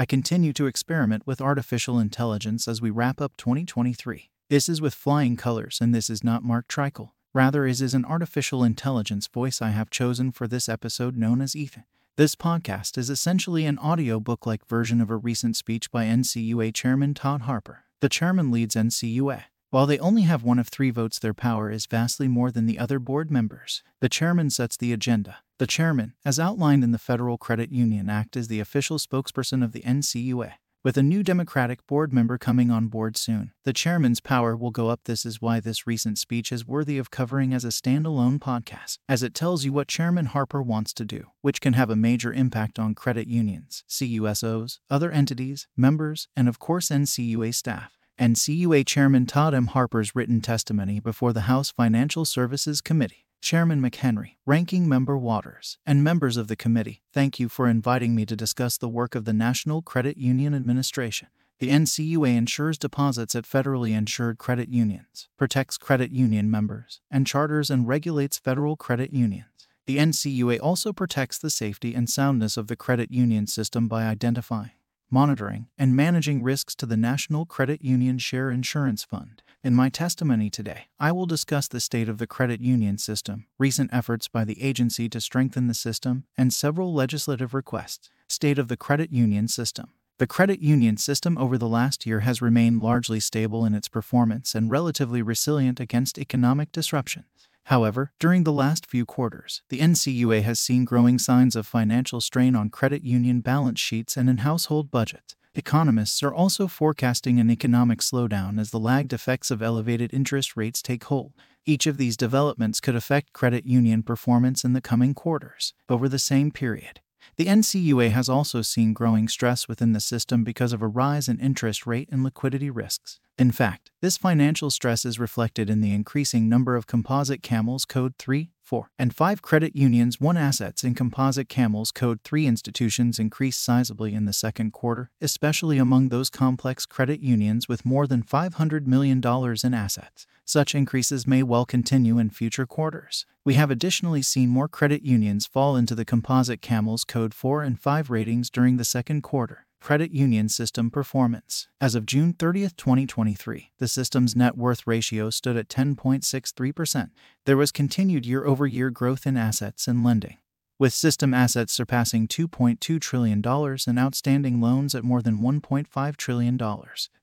I continue to experiment with artificial intelligence as we wrap up 2023. This is with flying colors, and this is not Mark Treichel. Rather, is is an artificial intelligence voice I have chosen for this episode known as Ethan. This podcast is essentially an audiobook like version of a recent speech by NCUA Chairman Todd Harper. The chairman leads NCUA. While they only have one of three votes, their power is vastly more than the other board members. The chairman sets the agenda. The chairman, as outlined in the Federal Credit Union Act, is the official spokesperson of the NCUA. With a new Democratic board member coming on board soon, the chairman's power will go up. This is why this recent speech is worthy of covering as a standalone podcast, as it tells you what Chairman Harper wants to do, which can have a major impact on credit unions, CUSOs, other entities, members, and of course NCUA staff. NCUA Chairman Todd M. Harper's written testimony before the House Financial Services Committee. Chairman McHenry, Ranking Member Waters, and members of the committee, thank you for inviting me to discuss the work of the National Credit Union Administration. The NCUA insures deposits at federally insured credit unions, protects credit union members, and charters and regulates federal credit unions. The NCUA also protects the safety and soundness of the credit union system by identifying, monitoring, and managing risks to the National Credit Union Share Insurance Fund. In my testimony today, I will discuss the state of the credit union system, recent efforts by the agency to strengthen the system, and several legislative requests. State of the credit union system. The credit union system over the last year has remained largely stable in its performance and relatively resilient against economic disruptions. However, during the last few quarters, the NCUA has seen growing signs of financial strain on credit union balance sheets and in household budgets. Economists are also forecasting an economic slowdown as the lagged effects of elevated interest rates take hold. Each of these developments could affect credit union performance in the coming quarters. Over the same period, the NCUA has also seen growing stress within the system because of a rise in interest rate and liquidity risks. In fact, this financial stress is reflected in the increasing number of composite CAMELS Code 3, 4, and 5 credit unions. One assets in composite CAMELS Code 3 institutions increased sizably in the second quarter, especially among those complex credit unions with more than $500 million in assets. Such increases may well continue in future quarters. We have additionally seen more credit unions fall into the composite CAMELS Code 4 and 5 ratings during the second quarter. Credit Union System Performance. As of June 30, 2023, the system's net worth ratio stood at 10.63%. There was continued year over year growth in assets and lending, with system assets surpassing $2.2 trillion and outstanding loans at more than $1.5 trillion.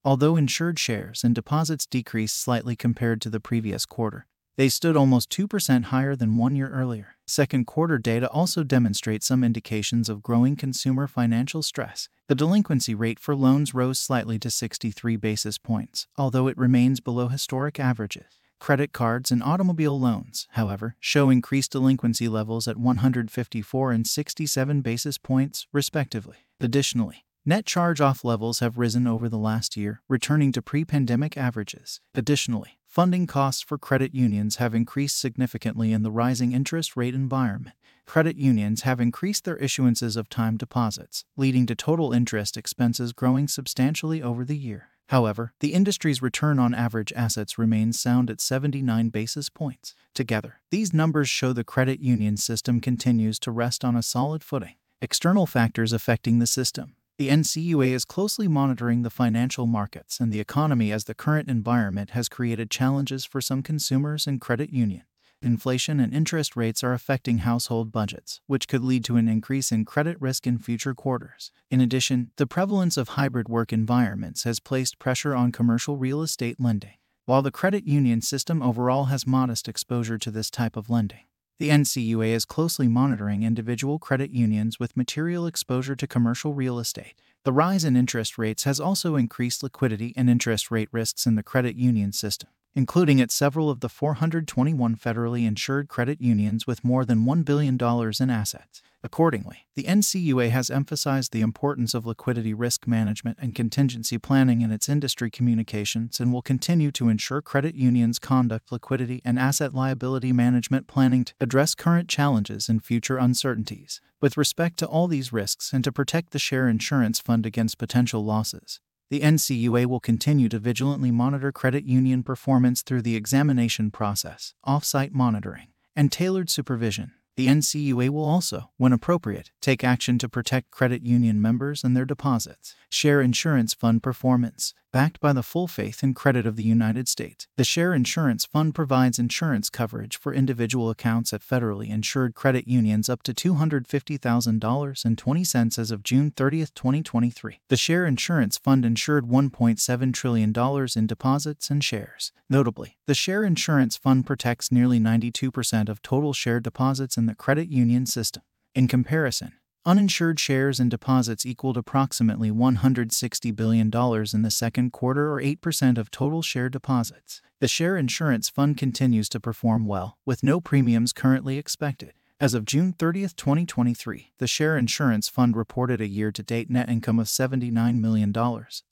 Although insured shares and deposits decreased slightly compared to the previous quarter, they stood almost 2% higher than one year earlier. Second quarter data also demonstrate some indications of growing consumer financial stress. The delinquency rate for loans rose slightly to 63 basis points, although it remains below historic averages. Credit cards and automobile loans, however, show increased delinquency levels at 154 and 67 basis points, respectively. Additionally, Net charge off levels have risen over the last year, returning to pre pandemic averages. Additionally, funding costs for credit unions have increased significantly in the rising interest rate environment. Credit unions have increased their issuances of time deposits, leading to total interest expenses growing substantially over the year. However, the industry's return on average assets remains sound at 79 basis points. Together, these numbers show the credit union system continues to rest on a solid footing. External factors affecting the system. The NCUA is closely monitoring the financial markets and the economy as the current environment has created challenges for some consumers and credit unions. Inflation and interest rates are affecting household budgets, which could lead to an increase in credit risk in future quarters. In addition, the prevalence of hybrid work environments has placed pressure on commercial real estate lending. While the credit union system overall has modest exposure to this type of lending, the NCUA is closely monitoring individual credit unions with material exposure to commercial real estate. The rise in interest rates has also increased liquidity and interest rate risks in the credit union system. Including at several of the 421 federally insured credit unions with more than $1 billion in assets. Accordingly, the NCUA has emphasized the importance of liquidity risk management and contingency planning in its industry communications and will continue to ensure credit unions conduct liquidity and asset liability management planning to address current challenges and future uncertainties. With respect to all these risks and to protect the share insurance fund against potential losses, the NCUA will continue to vigilantly monitor credit union performance through the examination process, off-site monitoring, and tailored supervision. The NCUA will also, when appropriate, take action to protect credit union members and their deposits. Share Insurance Fund Performance Backed by the full faith and credit of the United States, the Share Insurance Fund provides insurance coverage for individual accounts at federally insured credit unions up to $250,000.20 as of June 30, 2023. The Share Insurance Fund insured $1.7 trillion in deposits and shares. Notably, the Share Insurance Fund protects nearly 92% of total share deposits in the credit union system. In comparison, Uninsured shares and deposits equaled approximately $160 billion in the second quarter, or 8% of total share deposits. The share insurance fund continues to perform well, with no premiums currently expected. As of June 30, 2023, the Share Insurance Fund reported a year to date net income of $79 million,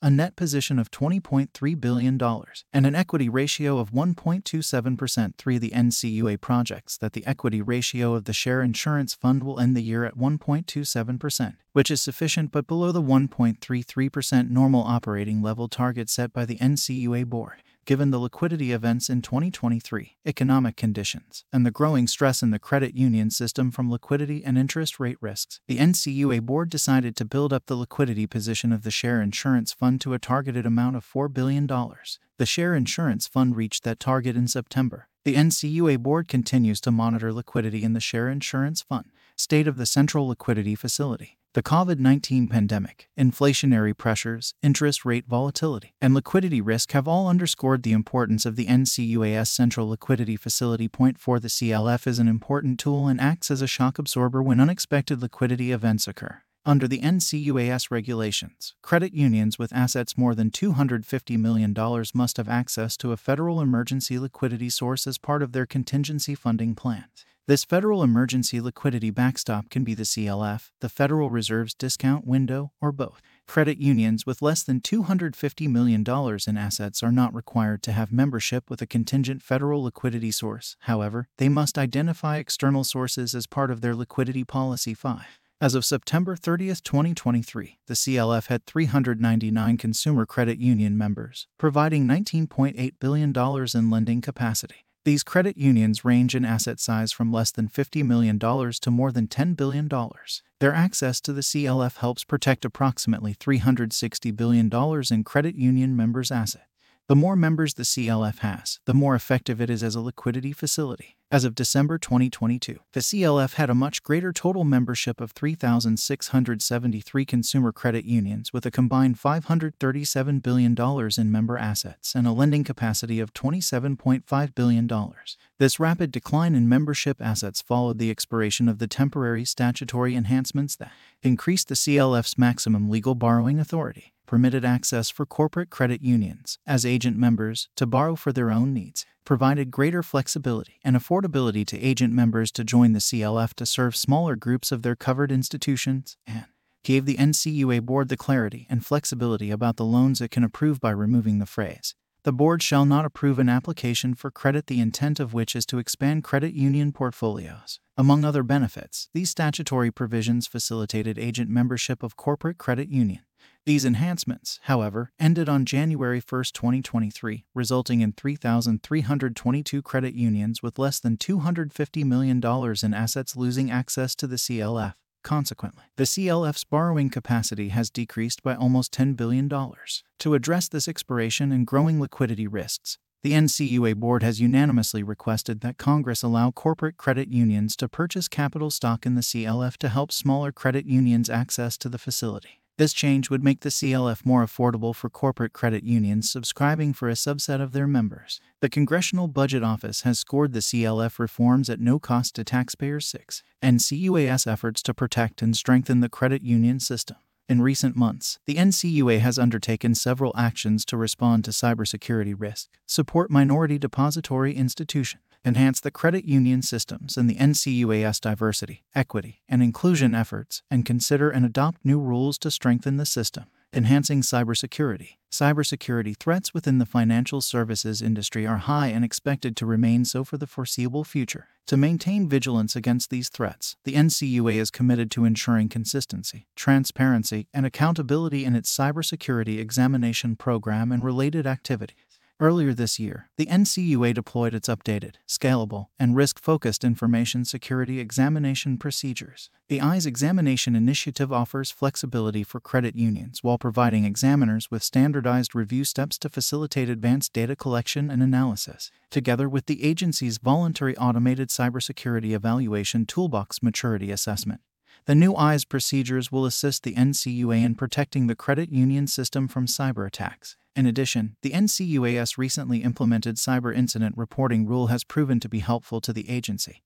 a net position of $20.3 billion, and an equity ratio of 1.27%. Three the NCUA projects that the equity ratio of the Share Insurance Fund will end the year at 1.27%, which is sufficient but below the 1.33% normal operating level target set by the NCUA board given the liquidity events in 2023, economic conditions, and the growing stress in the credit union system from liquidity and interest rate risks, the NCUA board decided to build up the liquidity position of the Share Insurance Fund to a targeted amount of $4 billion. The Share Insurance Fund reached that target in September. The NCUA board continues to monitor liquidity in the Share Insurance Fund. State of the Central Liquidity Facility. The COVID 19 pandemic, inflationary pressures, interest rate volatility, and liquidity risk have all underscored the importance of the NCUA's Central Liquidity Facility. Point 4 The CLF is an important tool and acts as a shock absorber when unexpected liquidity events occur. Under the NCUA's regulations, credit unions with assets more than $250 million must have access to a federal emergency liquidity source as part of their contingency funding plans. This federal emergency liquidity backstop can be the CLF, the Federal Reserve's discount window, or both. Credit unions with less than $250 million in assets are not required to have membership with a contingent federal liquidity source. However, they must identify external sources as part of their liquidity policy 5. As of September 30, 2023, the CLF had 399 consumer credit union members, providing $19.8 billion in lending capacity. These credit unions range in asset size from less than $50 million to more than $10 billion. Their access to the CLF helps protect approximately $360 billion in credit union members' assets. The more members the CLF has, the more effective it is as a liquidity facility. As of December 2022, the CLF had a much greater total membership of 3,673 consumer credit unions with a combined $537 billion in member assets and a lending capacity of $27.5 billion. This rapid decline in membership assets followed the expiration of the temporary statutory enhancements that increased the CLF's maximum legal borrowing authority permitted access for corporate credit unions as agent members to borrow for their own needs, provided greater flexibility and affordability to agent members to join the CLF to serve smaller groups of their covered institutions, and gave the NCUA board the clarity and flexibility about the loans it can approve by removing the phrase. The board shall not approve an application for credit the intent of which is to expand credit union portfolios. Among other benefits, these statutory provisions facilitated agent membership of corporate credit union these enhancements, however, ended on January 1, 2023, resulting in 3,322 credit unions with less than $250 million in assets losing access to the CLF. Consequently, the CLF's borrowing capacity has decreased by almost $10 billion. To address this expiration and growing liquidity risks, the NCUA board has unanimously requested that Congress allow corporate credit unions to purchase capital stock in the CLF to help smaller credit unions access to the facility. This change would make the CLF more affordable for corporate credit unions subscribing for a subset of their members. The Congressional Budget Office has scored the CLF reforms at no cost to taxpayers 6 NCUA's efforts to protect and strengthen the credit union system. In recent months, the NCUA has undertaken several actions to respond to cybersecurity risk, support minority depository institutions, enhance the credit union systems and the NCUA's diversity, equity, and inclusion efforts, and consider and adopt new rules to strengthen the system. Enhancing cybersecurity. Cybersecurity threats within the financial services industry are high and expected to remain so for the foreseeable future. To maintain vigilance against these threats, the NCUA is committed to ensuring consistency, transparency, and accountability in its cybersecurity examination program and related activities. Earlier this year, the NCUA deployed its updated, scalable, and risk focused information security examination procedures. The ISE examination initiative offers flexibility for credit unions while providing examiners with standardized review steps to facilitate advanced data collection and analysis. Together with the agency's voluntary automated cybersecurity evaluation toolbox maturity assessment, the new ISE procedures will assist the NCUA in protecting the credit union system from cyber attacks. In addition, the NCUA's recently implemented cyber incident reporting rule has proven to be helpful to the agency.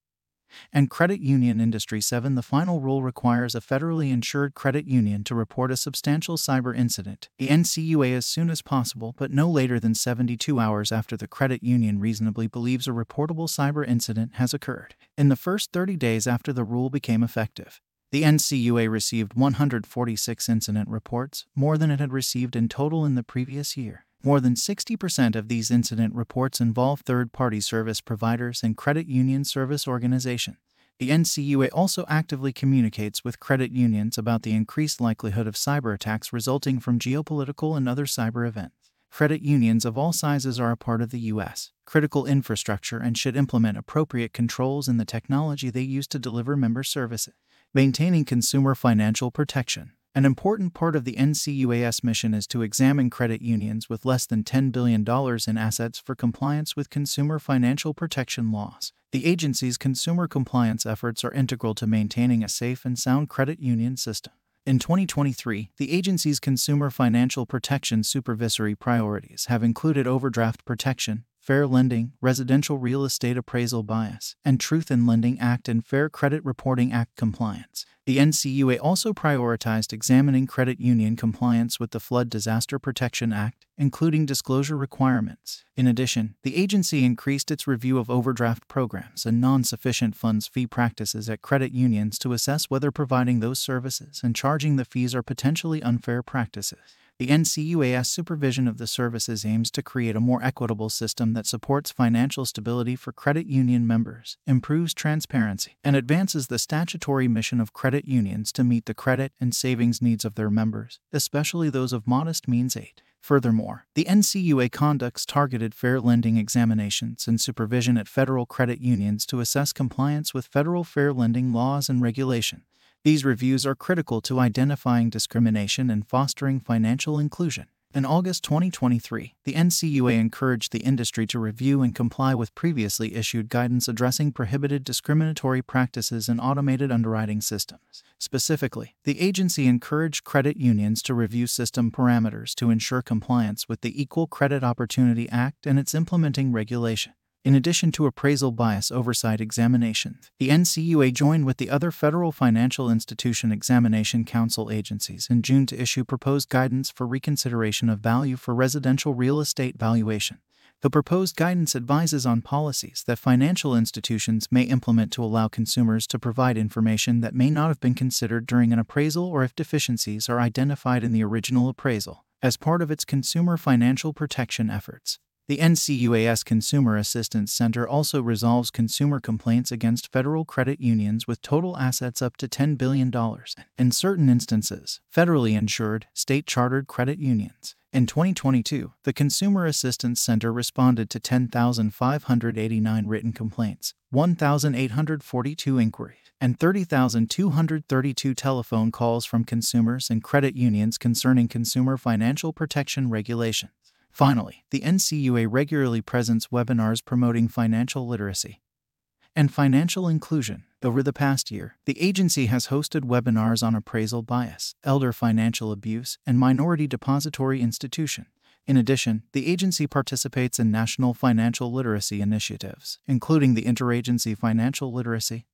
And Credit Union Industry 7 The final rule requires a federally insured credit union to report a substantial cyber incident, the NCUA as soon as possible, but no later than 72 hours after the credit union reasonably believes a reportable cyber incident has occurred, in the first 30 days after the rule became effective. The NCUA received 146 incident reports, more than it had received in total in the previous year. More than 60% of these incident reports involve third party service providers and credit union service organizations. The NCUA also actively communicates with credit unions about the increased likelihood of cyber attacks resulting from geopolitical and other cyber events. Credit unions of all sizes are a part of the U.S. critical infrastructure and should implement appropriate controls in the technology they use to deliver member services. Maintaining consumer financial protection. An important part of the NCUA's mission is to examine credit unions with less than $10 billion in assets for compliance with consumer financial protection laws. The agency's consumer compliance efforts are integral to maintaining a safe and sound credit union system. In 2023, the agency's consumer financial protection supervisory priorities have included overdraft protection, Fair Lending, Residential Real Estate Appraisal Bias, and Truth in Lending Act and Fair Credit Reporting Act compliance. The NCUA also prioritized examining credit union compliance with the Flood Disaster Protection Act, including disclosure requirements. In addition, the agency increased its review of overdraft programs and non sufficient funds fee practices at credit unions to assess whether providing those services and charging the fees are potentially unfair practices. The NCUA's supervision of the services aims to create a more equitable system that supports financial stability for credit union members, improves transparency, and advances the statutory mission of credit unions to meet the credit and savings needs of their members, especially those of modest means aid. Furthermore, the NCUA conducts targeted fair lending examinations and supervision at federal credit unions to assess compliance with federal fair lending laws and regulations. These reviews are critical to identifying discrimination and fostering financial inclusion. In August 2023, the NCUA encouraged the industry to review and comply with previously issued guidance addressing prohibited discriminatory practices in automated underwriting systems. Specifically, the agency encouraged credit unions to review system parameters to ensure compliance with the Equal Credit Opportunity Act and its implementing regulation. In addition to appraisal bias oversight examinations, the NCUA joined with the other federal financial institution examination council agencies in June to issue proposed guidance for reconsideration of value for residential real estate valuation. The proposed guidance advises on policies that financial institutions may implement to allow consumers to provide information that may not have been considered during an appraisal or if deficiencies are identified in the original appraisal, as part of its consumer financial protection efforts. The NCUA's Consumer Assistance Center also resolves consumer complaints against federal credit unions with total assets up to $10 billion. And, in certain instances, federally insured, state chartered credit unions. In 2022, the Consumer Assistance Center responded to 10,589 written complaints, 1,842 inquiries, and 30,232 telephone calls from consumers and credit unions concerning consumer financial protection regulation. Finally, the NCUA regularly presents webinars promoting financial literacy and financial inclusion. Over the past year, the agency has hosted webinars on appraisal bias, elder financial abuse, and minority depository institution. In addition, the agency participates in national financial literacy initiatives, including the Interagency Financial Literacy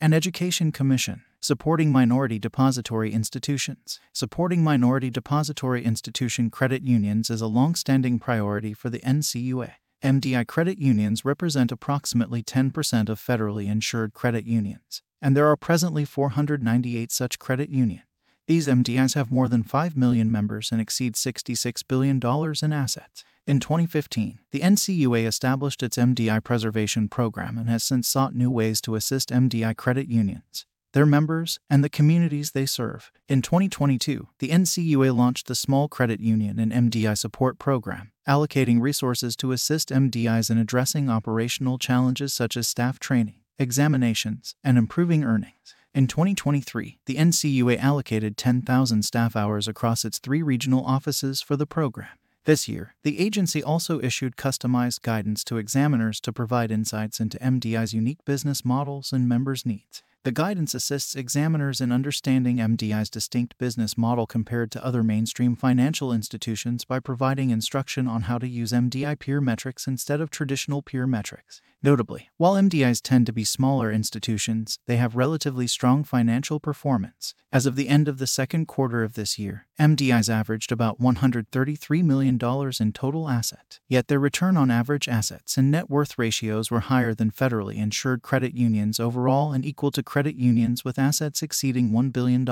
and Education Commission, supporting minority depository institutions. Supporting minority depository institution credit unions is a long-standing priority for the NCUA. MDI credit unions represent approximately 10% of federally insured credit unions, and there are presently 498 such credit unions. These MDIs have more than 5 million members and exceed $66 billion in assets. In 2015, the NCUA established its MDI preservation program and has since sought new ways to assist MDI credit unions, their members, and the communities they serve. In 2022, the NCUA launched the Small Credit Union and MDI Support Program, allocating resources to assist MDIs in addressing operational challenges such as staff training, examinations, and improving earnings. In 2023, the NCUA allocated 10,000 staff hours across its three regional offices for the program. This year, the agency also issued customized guidance to examiners to provide insights into MDI's unique business models and members' needs. The guidance assists examiners in understanding MDI's distinct business model compared to other mainstream financial institutions by providing instruction on how to use MDI peer metrics instead of traditional peer metrics. Notably, while MDIs tend to be smaller institutions, they have relatively strong financial performance. As of the end of the second quarter of this year, MDIs averaged about $133 million in total asset. Yet their return on average assets and net worth ratios were higher than federally insured credit unions overall and equal to credit unions with assets exceeding $1 billion.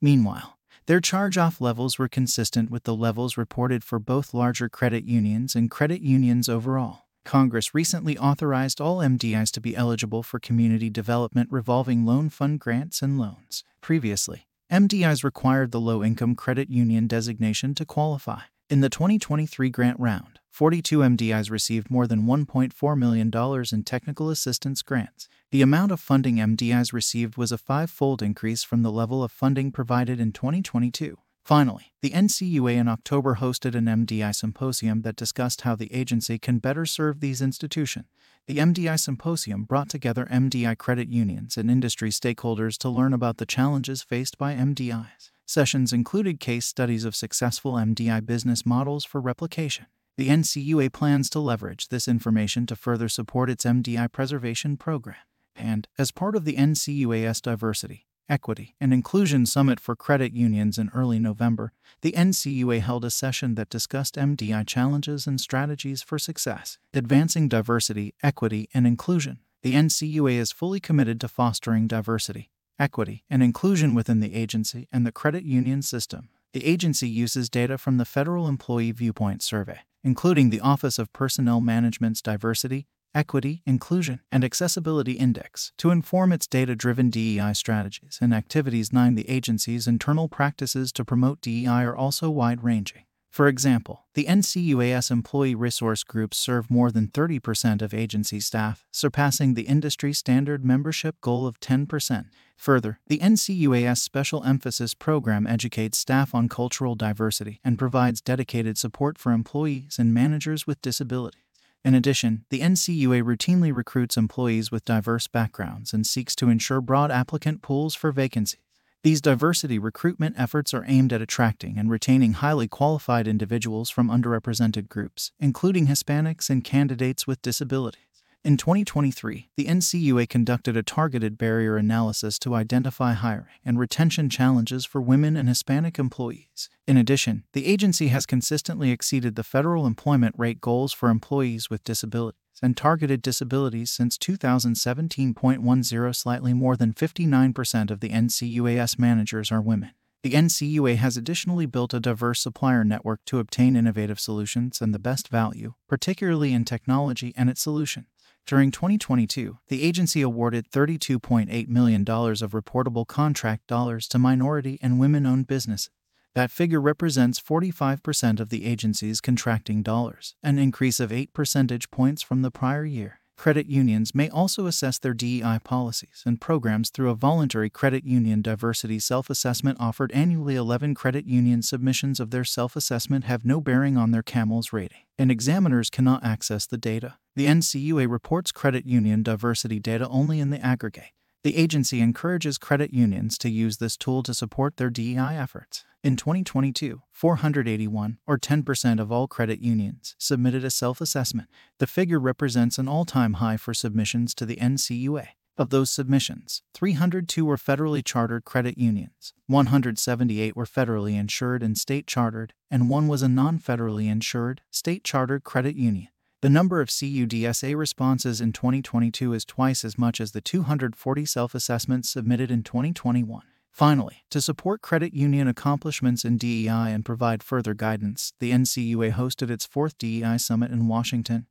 Meanwhile, their charge off levels were consistent with the levels reported for both larger credit unions and credit unions overall. Congress recently authorized all MDIs to be eligible for Community Development Revolving Loan Fund grants and loans. Previously, MDIs required the Low Income Credit Union designation to qualify. In the 2023 grant round, 42 MDIs received more than $1.4 million in technical assistance grants. The amount of funding MDIs received was a five fold increase from the level of funding provided in 2022. Finally, the NCUA in October hosted an MDI symposium that discussed how the agency can better serve these institutions. The MDI symposium brought together MDI credit unions and industry stakeholders to learn about the challenges faced by MDIs. Sessions included case studies of successful MDI business models for replication. The NCUA plans to leverage this information to further support its MDI preservation program. And, as part of the NCUA's diversity, Equity and Inclusion Summit for Credit Unions in early November, the NCUA held a session that discussed MDI challenges and strategies for success, advancing diversity, equity, and inclusion. The NCUA is fully committed to fostering diversity, equity, and inclusion within the agency and the credit union system. The agency uses data from the Federal Employee Viewpoint Survey, including the Office of Personnel Management's Diversity, Equity, Inclusion, and Accessibility Index to inform its data driven DEI strategies and activities. 9. The agency's internal practices to promote DEI are also wide ranging. For example, the NCUA's employee resource groups serve more than 30% of agency staff, surpassing the industry standard membership goal of 10%. Further, the NCUA's Special Emphasis Program educates staff on cultural diversity and provides dedicated support for employees and managers with disabilities. In addition, the NCUA routinely recruits employees with diverse backgrounds and seeks to ensure broad applicant pools for vacancies. These diversity recruitment efforts are aimed at attracting and retaining highly qualified individuals from underrepresented groups, including Hispanics and candidates with disabilities. In 2023, the NCUA conducted a targeted barrier analysis to identify hiring and retention challenges for women and Hispanic employees. In addition, the agency has consistently exceeded the federal employment rate goals for employees with disabilities and targeted disabilities since 2017.10. Slightly more than 59% of the NCUA's managers are women. The NCUA has additionally built a diverse supplier network to obtain innovative solutions and the best value, particularly in technology and its solutions. During 2022, the agency awarded $32.8 million of reportable contract dollars to minority and women owned businesses. That figure represents 45% of the agency's contracting dollars, an increase of 8 percentage points from the prior year. Credit unions may also assess their DEI policies and programs through a voluntary credit union diversity self assessment offered annually. 11 credit union submissions of their self assessment have no bearing on their CAMELS rating, and examiners cannot access the data. The NCUA reports credit union diversity data only in the aggregate. The agency encourages credit unions to use this tool to support their DEI efforts. In 2022, 481, or 10% of all credit unions, submitted a self assessment. The figure represents an all time high for submissions to the NCUA. Of those submissions, 302 were federally chartered credit unions, 178 were federally insured and state chartered, and one was a non federally insured, state chartered credit union. The number of CUDSA responses in 2022 is twice as much as the 240 self assessments submitted in 2021. Finally, to support credit union accomplishments in DEI and provide further guidance, the NCUA hosted its fourth DEI Summit in Washington,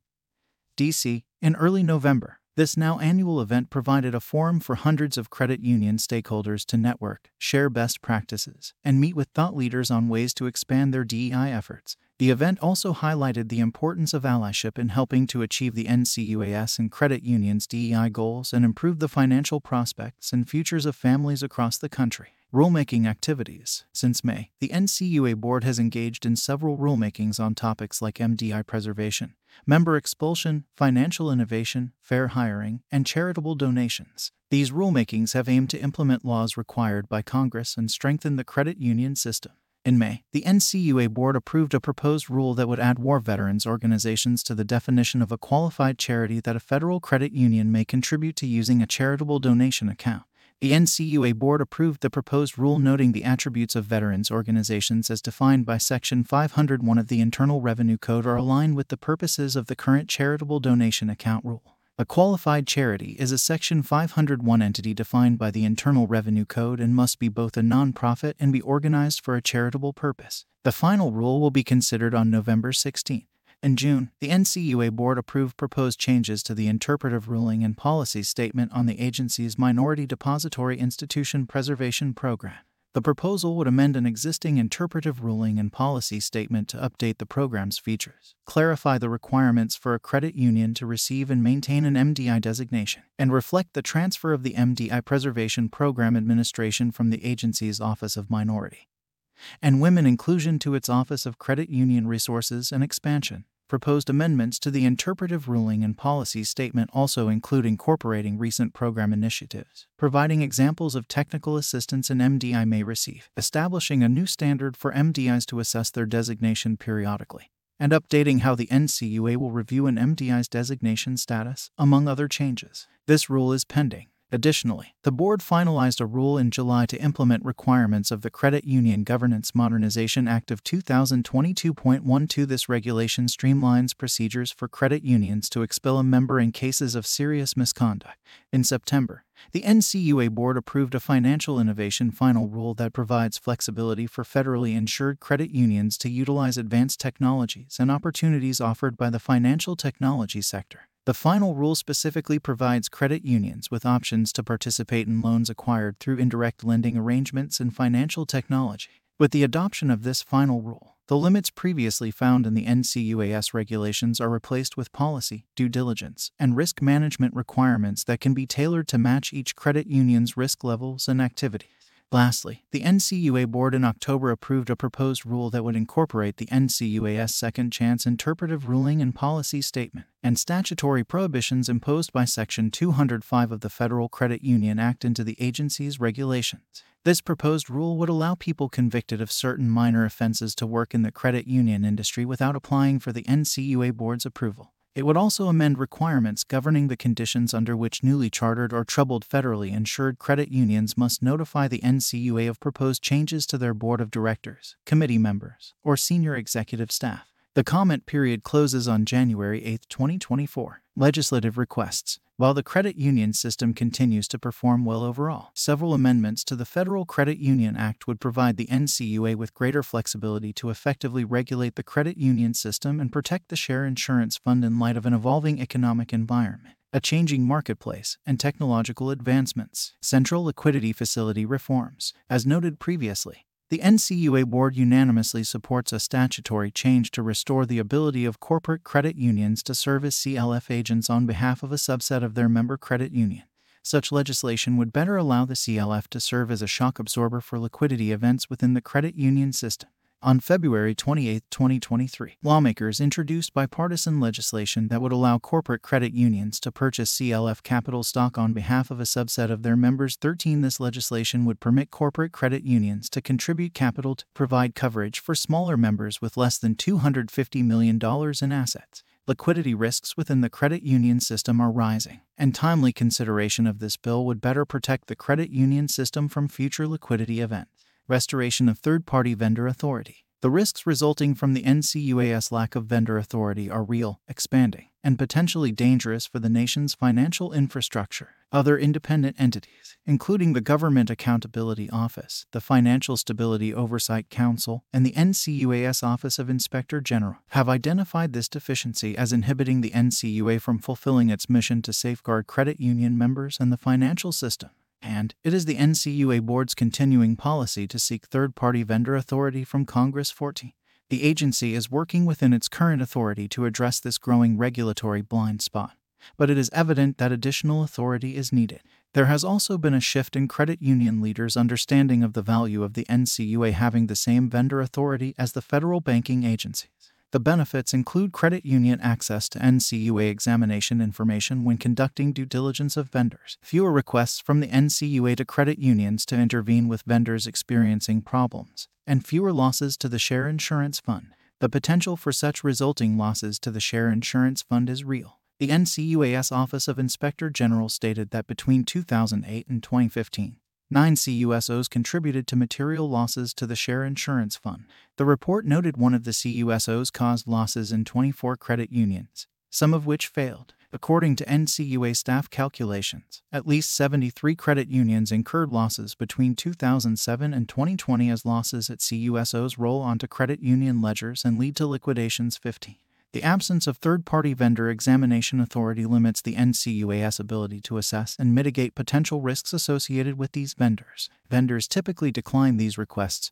D.C., in early November. This now annual event provided a forum for hundreds of credit union stakeholders to network, share best practices, and meet with thought leaders on ways to expand their DEI efforts. The event also highlighted the importance of allyship in helping to achieve the NCUA's and credit unions' DEI goals and improve the financial prospects and futures of families across the country. Rulemaking activities. Since May, the NCUA board has engaged in several rulemakings on topics like MDI preservation, member expulsion, financial innovation, fair hiring, and charitable donations. These rulemakings have aimed to implement laws required by Congress and strengthen the credit union system. In May, the NCUA board approved a proposed rule that would add war veterans organizations to the definition of a qualified charity that a federal credit union may contribute to using a charitable donation account. The NCUA board approved the proposed rule noting the attributes of veterans organizations as defined by Section 501 of the Internal Revenue Code are aligned with the purposes of the current charitable donation account rule. A qualified charity is a Section 501 entity defined by the Internal Revenue Code and must be both a nonprofit and be organized for a charitable purpose. The final rule will be considered on November 16. In June, the NCUA board approved proposed changes to the interpretive ruling and policy statement on the agency's Minority Depository Institution Preservation Program. The proposal would amend an existing interpretive ruling and policy statement to update the program's features, clarify the requirements for a credit union to receive and maintain an MDI designation, and reflect the transfer of the MDI Preservation Program administration from the agency's Office of Minority and Women Inclusion to its Office of Credit Union Resources and Expansion. Proposed amendments to the interpretive ruling and policy statement also include incorporating recent program initiatives, providing examples of technical assistance an MDI may receive, establishing a new standard for MDIs to assess their designation periodically, and updating how the NCUA will review an MDI's designation status, among other changes. This rule is pending. Additionally, the board finalized a rule in July to implement requirements of the Credit Union Governance Modernization Act of 2022.12. This regulation streamlines procedures for credit unions to expel a member in cases of serious misconduct. In September, the NCUA board approved a financial innovation final rule that provides flexibility for federally insured credit unions to utilize advanced technologies and opportunities offered by the financial technology sector. The final rule specifically provides credit unions with options to participate in loans acquired through indirect lending arrangements and financial technology. With the adoption of this final rule, the limits previously found in the NCUA's regulations are replaced with policy, due diligence, and risk management requirements that can be tailored to match each credit union's risk levels and activities. Lastly, the NCUA board in October approved a proposed rule that would incorporate the NCUA's Second Chance Interpretive Ruling and Policy Statement and statutory prohibitions imposed by Section 205 of the Federal Credit Union Act into the agency's regulations. This proposed rule would allow people convicted of certain minor offenses to work in the credit union industry without applying for the NCUA board's approval. It would also amend requirements governing the conditions under which newly chartered or troubled federally insured credit unions must notify the NCUA of proposed changes to their board of directors, committee members, or senior executive staff. The comment period closes on January 8, 2024. Legislative requests. While the credit union system continues to perform well overall, several amendments to the Federal Credit Union Act would provide the NCUA with greater flexibility to effectively regulate the credit union system and protect the share insurance fund in light of an evolving economic environment a changing marketplace, and technological advancements. Central liquidity facility reforms. As noted previously, the NCUA board unanimously supports a statutory change to restore the ability of corporate credit unions to serve as CLF agents on behalf of a subset of their member credit union. Such legislation would better allow the CLF to serve as a shock absorber for liquidity events within the credit union system. On February 28, 2023, lawmakers introduced bipartisan legislation that would allow corporate credit unions to purchase CLF capital stock on behalf of a subset of their members. 13. This legislation would permit corporate credit unions to contribute capital to provide coverage for smaller members with less than $250 million in assets. Liquidity risks within the credit union system are rising, and timely consideration of this bill would better protect the credit union system from future liquidity events. Restoration of third party vendor authority. The risks resulting from the NCUA's lack of vendor authority are real, expanding, and potentially dangerous for the nation's financial infrastructure. Other independent entities, including the Government Accountability Office, the Financial Stability Oversight Council, and the NCUA's Office of Inspector General, have identified this deficiency as inhibiting the NCUA from fulfilling its mission to safeguard credit union members and the financial system and it is the NCUA Board's continuing policy to seek third party vendor authority from Congress 14. The agency is working within its current authority to address this growing regulatory blind spot, but it is evident that additional authority is needed. There has also been a shift in credit union leaders' understanding of the value of the NCUA having the same vendor authority as the federal banking agencies. The benefits include credit union access to NCUA examination information when conducting due diligence of vendors, fewer requests from the NCUA to credit unions to intervene with vendors experiencing problems, and fewer losses to the Share Insurance Fund. The potential for such resulting losses to the Share Insurance Fund is real. The NCUA's Office of Inspector General stated that between 2008 and 2015, Nine CUSOs contributed to material losses to the Share Insurance Fund. The report noted one of the CUSOs caused losses in 24 credit unions, some of which failed. According to NCUA staff calculations, at least 73 credit unions incurred losses between 2007 and 2020 as losses at CUSOs roll onto credit union ledgers and lead to liquidations 15. The absence of third party vendor examination authority limits the NCUA's ability to assess and mitigate potential risks associated with these vendors. Vendors typically decline these requests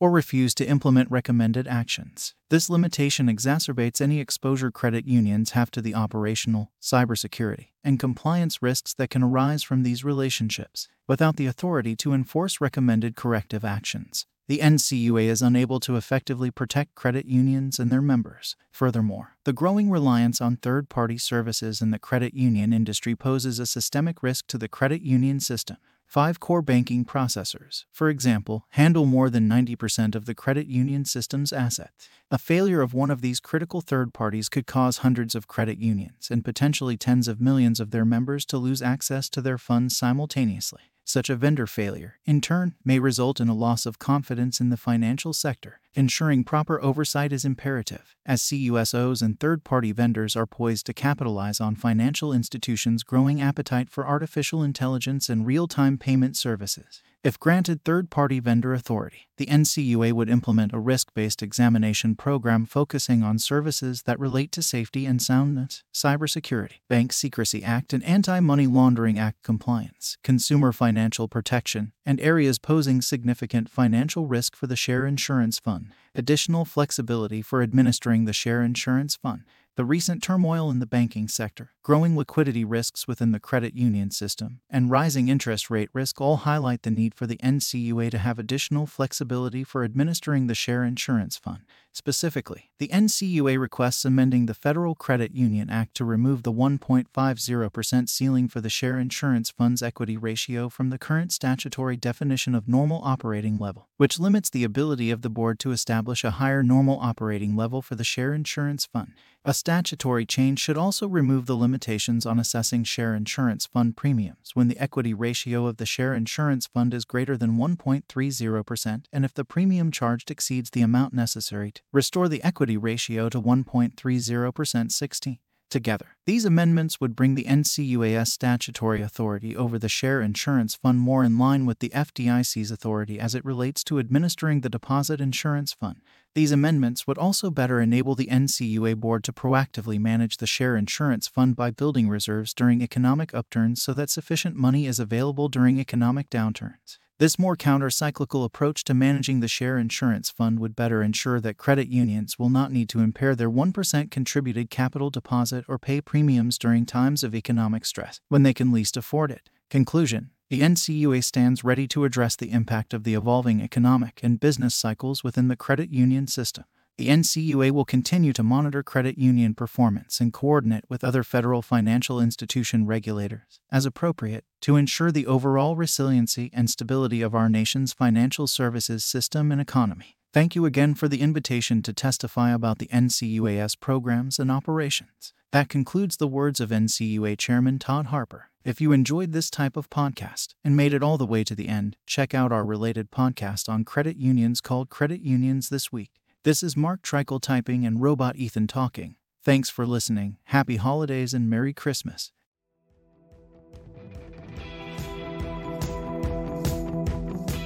or refuse to implement recommended actions. This limitation exacerbates any exposure credit unions have to the operational, cybersecurity, and compliance risks that can arise from these relationships without the authority to enforce recommended corrective actions the NCUA is unable to effectively protect credit unions and their members. Furthermore, the growing reliance on third party services in the credit union industry poses a systemic risk to the credit union system. Five core banking processors, for example, handle more than 90% of the credit union system's assets. A failure of one of these critical third parties could cause hundreds of credit unions and potentially tens of millions of their members to lose access to their funds simultaneously. Such a vendor failure, in turn, may result in a loss of confidence in the financial sector. Ensuring proper oversight is imperative, as CUSOs and third party vendors are poised to capitalize on financial institutions' growing appetite for artificial intelligence and real time payment services. If granted third party vendor authority, the NCUA would implement a risk based examination program focusing on services that relate to safety and soundness, cybersecurity, Bank Secrecy Act and Anti Money Laundering Act compliance, consumer financial protection, and areas posing significant financial risk for the Share Insurance Fund. Additional flexibility for administering the Share Insurance Fund the recent turmoil in the banking sector, growing liquidity risks within the credit union system, and rising interest rate risk all highlight the need for the NCUA to have additional flexibility for administering the Share Insurance Fund. Specifically, the NCUA requests amending the Federal Credit Union Act to remove the 1.50% ceiling for the Share Insurance Fund's equity ratio from the current statutory definition of normal operating level, which limits the ability of the board to establish a higher normal operating level for the Share Insurance Fund. A statutory change should also remove the limitations on assessing share insurance fund premiums when the equity ratio of the share insurance fund is greater than 1.30% and if the premium charged exceeds the amount necessary to restore the equity ratio to 1.30% 16 together. These amendments would bring the NCUA's statutory authority over the Share Insurance Fund more in line with the FDIC's authority as it relates to administering the Deposit Insurance Fund. These amendments would also better enable the NCUA board to proactively manage the Share Insurance Fund by building reserves during economic upturns so that sufficient money is available during economic downturns. This more counter-cyclical approach to managing the share insurance fund would better ensure that credit unions will not need to impair their 1% contributed capital deposit or pay premiums during times of economic stress when they can least afford it. Conclusion the NCUA stands ready to address the impact of the evolving economic and business cycles within the credit union system. The NCUA will continue to monitor credit union performance and coordinate with other federal financial institution regulators, as appropriate, to ensure the overall resiliency and stability of our nation's financial services system and economy. Thank you again for the invitation to testify about the NCUA's programs and operations. That concludes the words of NCUA Chairman Todd Harper. If you enjoyed this type of podcast and made it all the way to the end, check out our related podcast on credit unions called Credit Unions This Week. This is Mark Treichel typing and Robot Ethan talking. Thanks for listening. Happy holidays and Merry Christmas.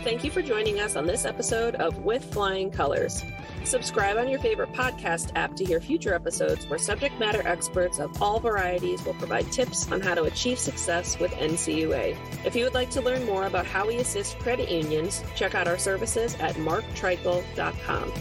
Thank you for joining us on this episode of With Flying Colors. Subscribe on your favorite podcast app to hear future episodes where subject matter experts of all varieties will provide tips on how to achieve success with NCUA. If you would like to learn more about how we assist credit unions, check out our services at marktreichel.com.